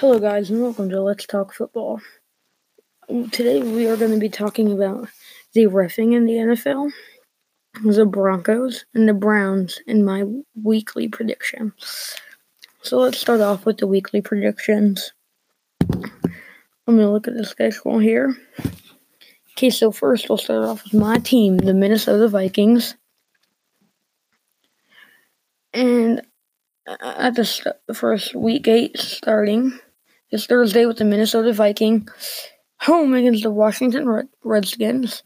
Hello, guys, and welcome to Let's Talk Football. Today, we are going to be talking about the refing in the NFL, the Broncos, and the Browns in my weekly prediction. So, let's start off with the weekly predictions. I'm going to look at the schedule here. Okay, so first, we'll start off with my team, the Minnesota Vikings. And uh, at the st- first week eight starting this Thursday with the Minnesota Vikings home against the Washington Red- Redskins.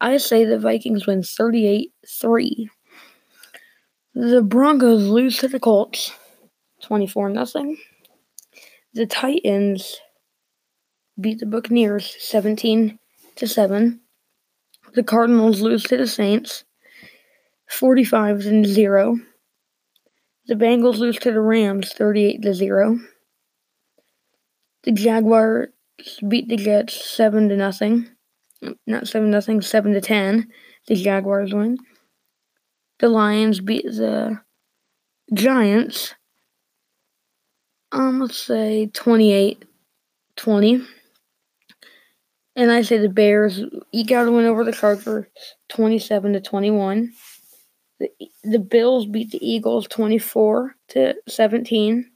I say the Vikings win 38 3. The Broncos lose to the Colts 24 0. The Titans beat the Buccaneers 17 to 7. The Cardinals lose to the Saints 45 0. The Bengals lose to the Rams 38 to 0. The Jaguars beat the Jets 7 to nothing. Not 7 nothing, 7 to 10. The Jaguars win. The Lions beat the Giants um let's say 28 20. And I say the Bears eke out a win over the Chargers 27 to 21. The, the Bills beat the Eagles 24 to 17.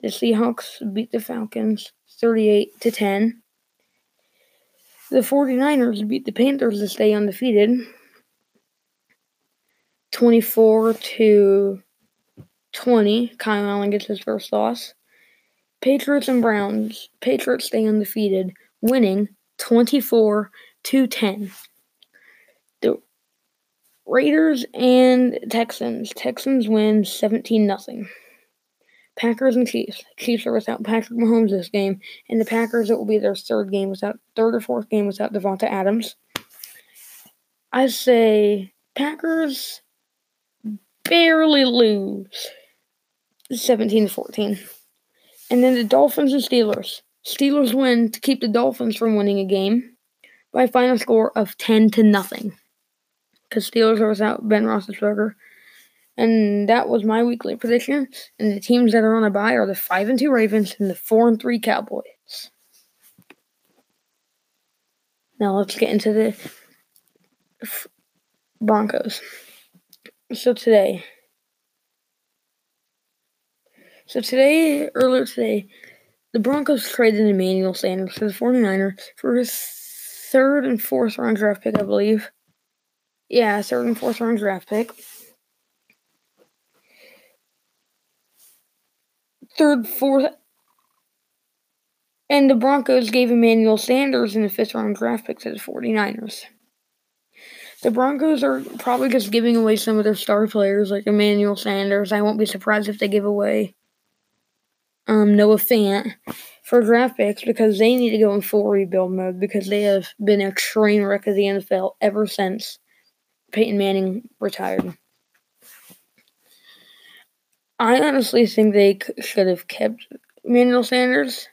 The Seahawks beat the Falcons 38 to 10. The 49ers beat the Panthers to stay undefeated 24 to 20. Kyle Allen gets his first loss. Patriots and Browns. Patriots stay undefeated, winning 24 to 10. The Raiders and Texans. Texans win 17 0. Packers and Chiefs. Chiefs are without Patrick Mahomes this game, and the Packers it will be their third game without third or fourth game without Davante Adams. I say Packers barely lose 17 to 14. And then the Dolphins and Steelers. Steelers win to keep the Dolphins from winning a game by a final score of 10 to nothing because Steelers are without Ben Roethlisberger. And that was my weekly prediction. And the teams that are on a bye are the five and two Ravens and the four and three Cowboys. Now let's get into the Broncos. So today, so today, earlier today, the Broncos traded Emmanuel Sanders to the 49ers for his third and fourth round draft pick, I believe. Yeah, third and fourth round draft pick. Third, fourth, and the Broncos gave Emmanuel Sanders in the fifth round draft pick to the 49ers. The Broncos are probably just giving away some of their star players like Emmanuel Sanders. I won't be surprised if they give away um, Noah Fant for draft picks because they need to go in full rebuild mode because they have been a train wreck of the NFL ever since Peyton Manning retired. I honestly think they should have kept Manuel Sanders.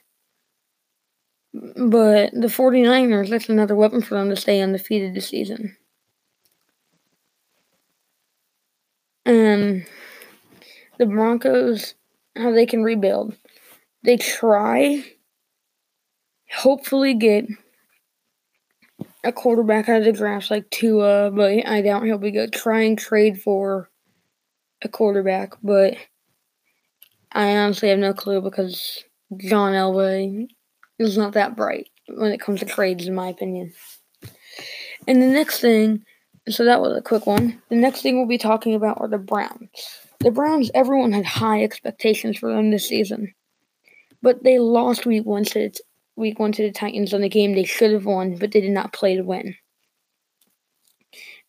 But the 49ers, that's another weapon for them to stay undefeated this season. And the Broncos, how they can rebuild. They try, hopefully, get a quarterback out of the draft like Tua, but I doubt he'll be good. Try and trade for a quarterback, but I honestly have no clue because John Elway is not that bright when it comes to trades, in my opinion. And the next thing, so that was a quick one. The next thing we'll be talking about are the Browns. The Browns, everyone had high expectations for them this season, but they lost week one to the, week one to the Titans on the game they should have won, but they did not play to win.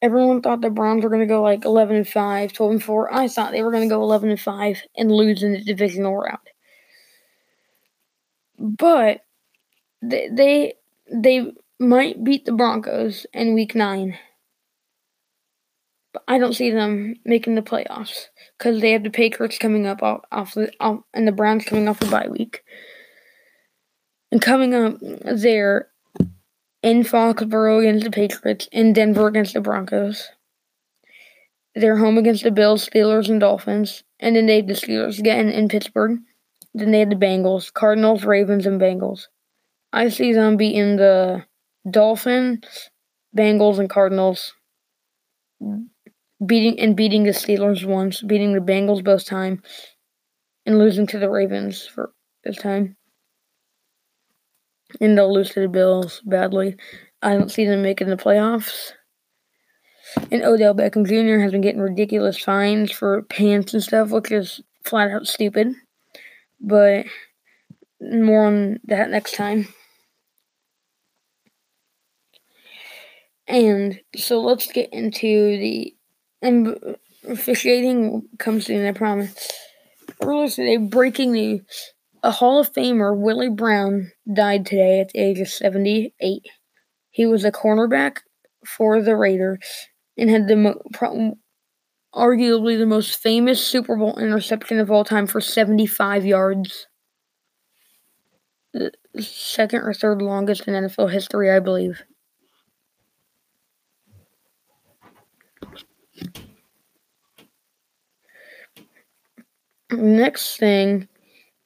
Everyone thought the Browns were going to go like 11 and 5, 12 and 4. I thought they were going to go 11 and 5 and lose in the divisional round. But they they, they might beat the Broncos in week 9. But I don't see them making the playoffs because they have the Patriots coming up off, off the off, and the Browns coming off the bye week. And coming up there in Foxborough against the Patriots, in Denver against the Broncos. They're home against the Bills, Steelers, and Dolphins. And then they have the Steelers again in Pittsburgh. Then they had the Bengals, Cardinals, Ravens, and Bengals. I see them beating the Dolphins, Bengals, and Cardinals. Beating and beating the Steelers once, beating the Bengals both time, and losing to the Ravens for this time. And they'll lose to the Bills badly. I don't see them making the playoffs. And Odell Beckham Jr. has been getting ridiculous fines for pants and stuff, which is flat out stupid. But more on that next time. And so let's get into the and officiating comes soon, I promise. Earlier today, breaking news: a Hall of Famer, Willie Brown, died today at the age of 78. He was a cornerback for the Raiders and had the mo- pro- arguably the most famous Super Bowl interception of all time for 75 yards. The second or third longest in NFL history, I believe. Next thing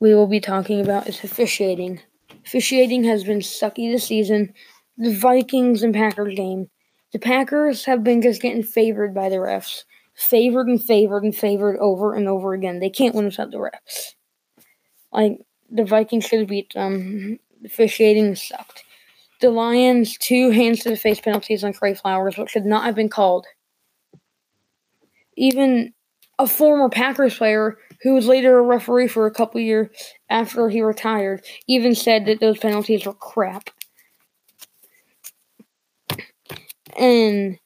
we will be talking about is officiating. Officiating has been sucky this season. The Vikings and Packers game. The Packers have been just getting favored by the refs. Favored and favored and favored over and over again. They can't win without the refs. Like, the Vikings should have beat them. The officiating sucked. The Lions, two hands to the face penalties on Trey Flowers, which should not have been called. Even a former Packers player who was later a referee for a couple years after he retired, even said that those penalties were crap. And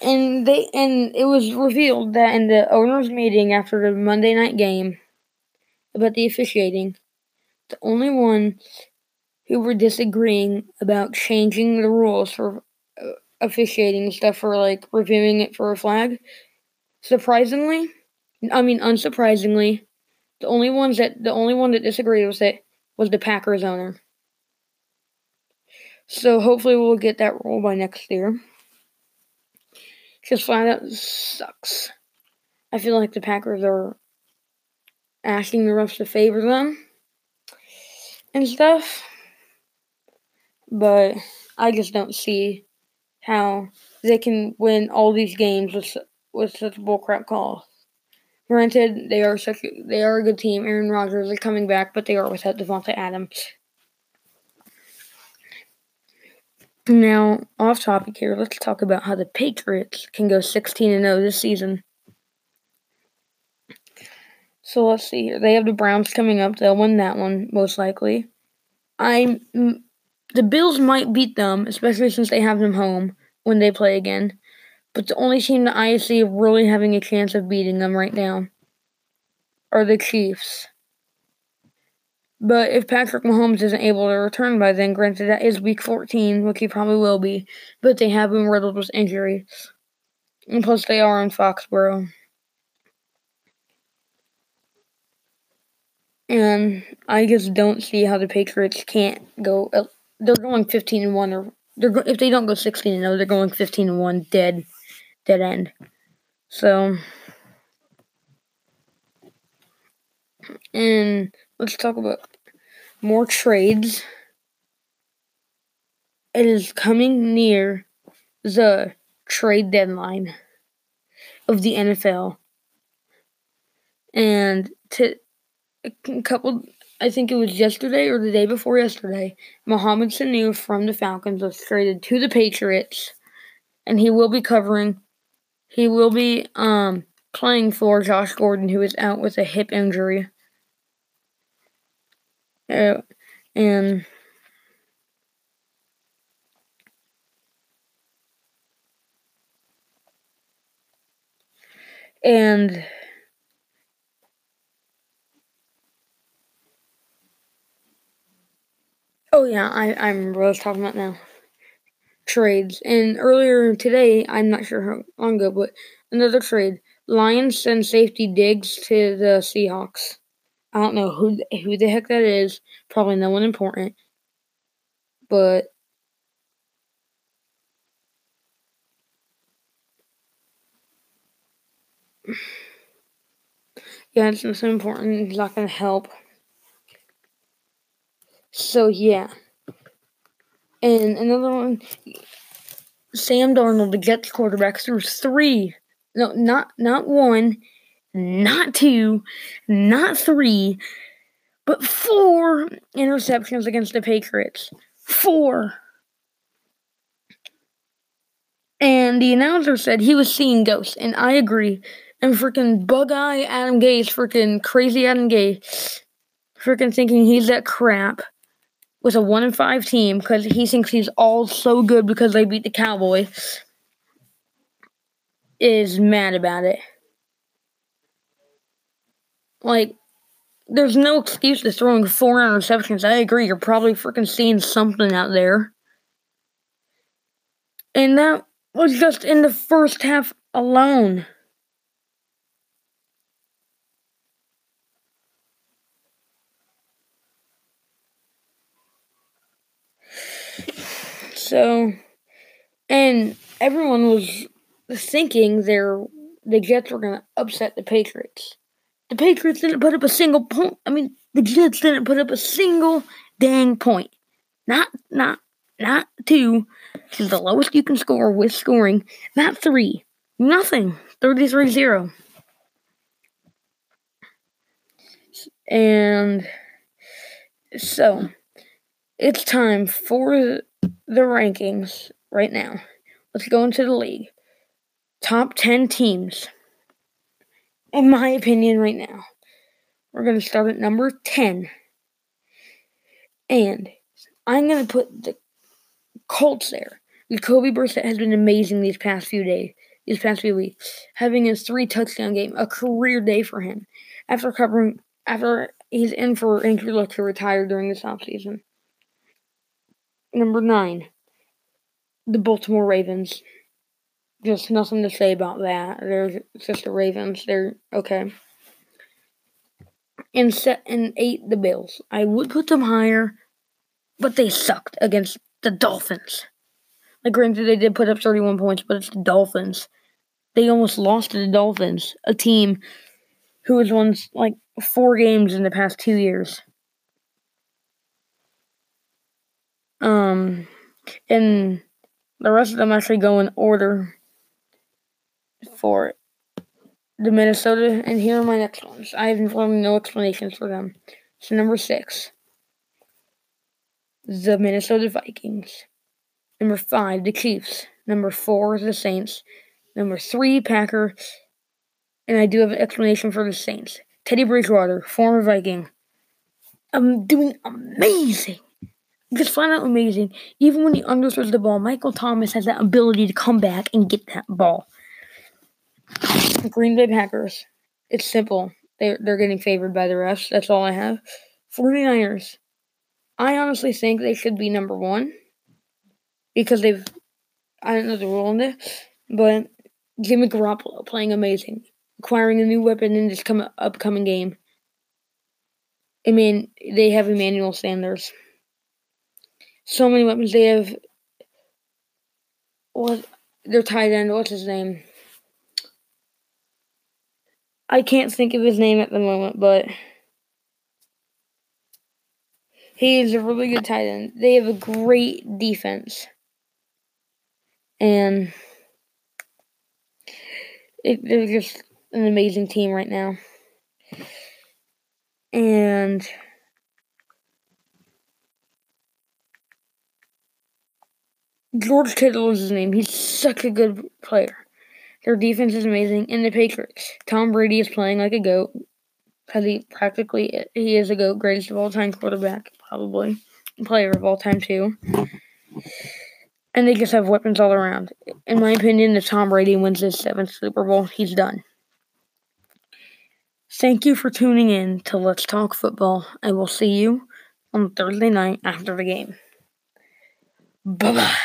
and they and it was revealed that in the owners meeting after the Monday night game about the officiating, the only one who were disagreeing about changing the rules for uh, officiating stuff for like reviewing it for a flag, surprisingly, I mean, unsurprisingly, the only ones that the only one that disagreed with it was the Packers owner. So hopefully we'll get that rule by next year. Just flat out sucks. I feel like the Packers are asking the refs to favor them and stuff. But I just don't see how they can win all these games with with such a bullcrap call. Granted, they are such a, they are a good team. Aaron Rodgers is coming back, but they are without Davante Adams. Now, off topic here, let's talk about how the Patriots can go 16 and 0 this season. So let's see here. They have the Browns coming up. They'll win that one most likely. I'm the Bills might beat them, especially since they have them home when they play again. But the only team that I see really having a chance of beating them right now are the Chiefs. But if Patrick Mahomes isn't able to return by then, granted that is week 14, which he probably will be, but they have been riddled with injury. And plus, they are in Foxborough. And I just don't see how the Patriots can't go. Uh, they're going 15 and 1, or they're if they don't go 16 and 0, they're going 15 and 1 dead dead end. So, and let's talk about more trades. It is coming near the trade deadline of the NFL. And to a couple I think it was yesterday or the day before yesterday, Mohamed Sanu from the Falcons was traded to the Patriots and he will be covering he will be um, playing for Josh Gordon, who is out with a hip injury. Uh, and and oh yeah, I I remember what I was talking about now trades. And earlier today, I'm not sure how long ago, but another trade. Lions send safety Diggs to the Seahawks. I don't know who who the heck that is. Probably no one important. But Yeah, it's not so important. He's not to help. So, yeah. And another one, Sam Darnold, the Jets quarterback, threw three. No, not not one, not two, not three, but four interceptions against the Patriots. Four. And the announcer said he was seeing ghosts, and I agree. And freaking bug eye Adam Gase, freaking crazy Adam Gase, freaking thinking he's that crap with a one and five team because he thinks he's all so good because they beat the Cowboys is mad about it. Like, there's no excuse to throwing four interceptions. I agree. You're probably freaking seeing something out there. And that was just in the first half alone. So, and everyone was thinking they're the Jets were going to upset the Patriots. The Patriots didn't put up a single point. I mean, the Jets didn't put up a single dang point. Not not not two, which is the lowest you can score with scoring. Not three. Nothing. 33-0. And so it's time for the rankings right now. Let's go into the league. Top 10 teams. In my opinion, right now, we're going to start at number 10. And I'm going to put the Colts there. Jacoby Brissett has been amazing these past few days, these past few weeks, having his three touchdown game, a career day for him. After covering, after he's in for injury luck to retire during this offseason. Number nine, the Baltimore Ravens. Just nothing to say about that. They're just the Ravens. They're okay. And set and eight the Bills. I would put them higher, but they sucked against the Dolphins. Like granted, they did put up thirty-one points, but it's the Dolphins. They almost lost to the Dolphins, a team who has won like four games in the past two years. Um, and the rest of them actually go in order for the Minnesota, and here are my next ones. I have no explanations for them. So number six, the Minnesota Vikings. Number five, the Chiefs. Number four, the Saints. Number three, Packers. And I do have an explanation for the Saints. Teddy Bridgewater, former Viking. I'm doing amazing just flat out amazing. Even when he underthrows the ball, Michael Thomas has that ability to come back and get that ball. Green Bay Packers. It's simple. They're, they're getting favored by the refs. That's all I have. 49ers. I honestly think they should be number one because they've. I don't know the rule on this, but Jimmy Garoppolo playing amazing, acquiring a new weapon in this come, upcoming game. I mean, they have Emmanuel Sanders so many weapons. They have what their tight end. What's his name? I can't think of his name at the moment, but he is a really good tight end. They have a great defense, and it, they're just an amazing team right now. And George Kittle is his name. He's such a good player. Their defense is amazing, and the Patriots. Tom Brady is playing like a goat because he practically he is a goat, greatest of all time quarterback, probably player of all time too. And they just have weapons all around. In my opinion, if Tom Brady wins his seventh Super Bowl, he's done. Thank you for tuning in to Let's Talk Football. I will see you on Thursday night after the game. Bye bye.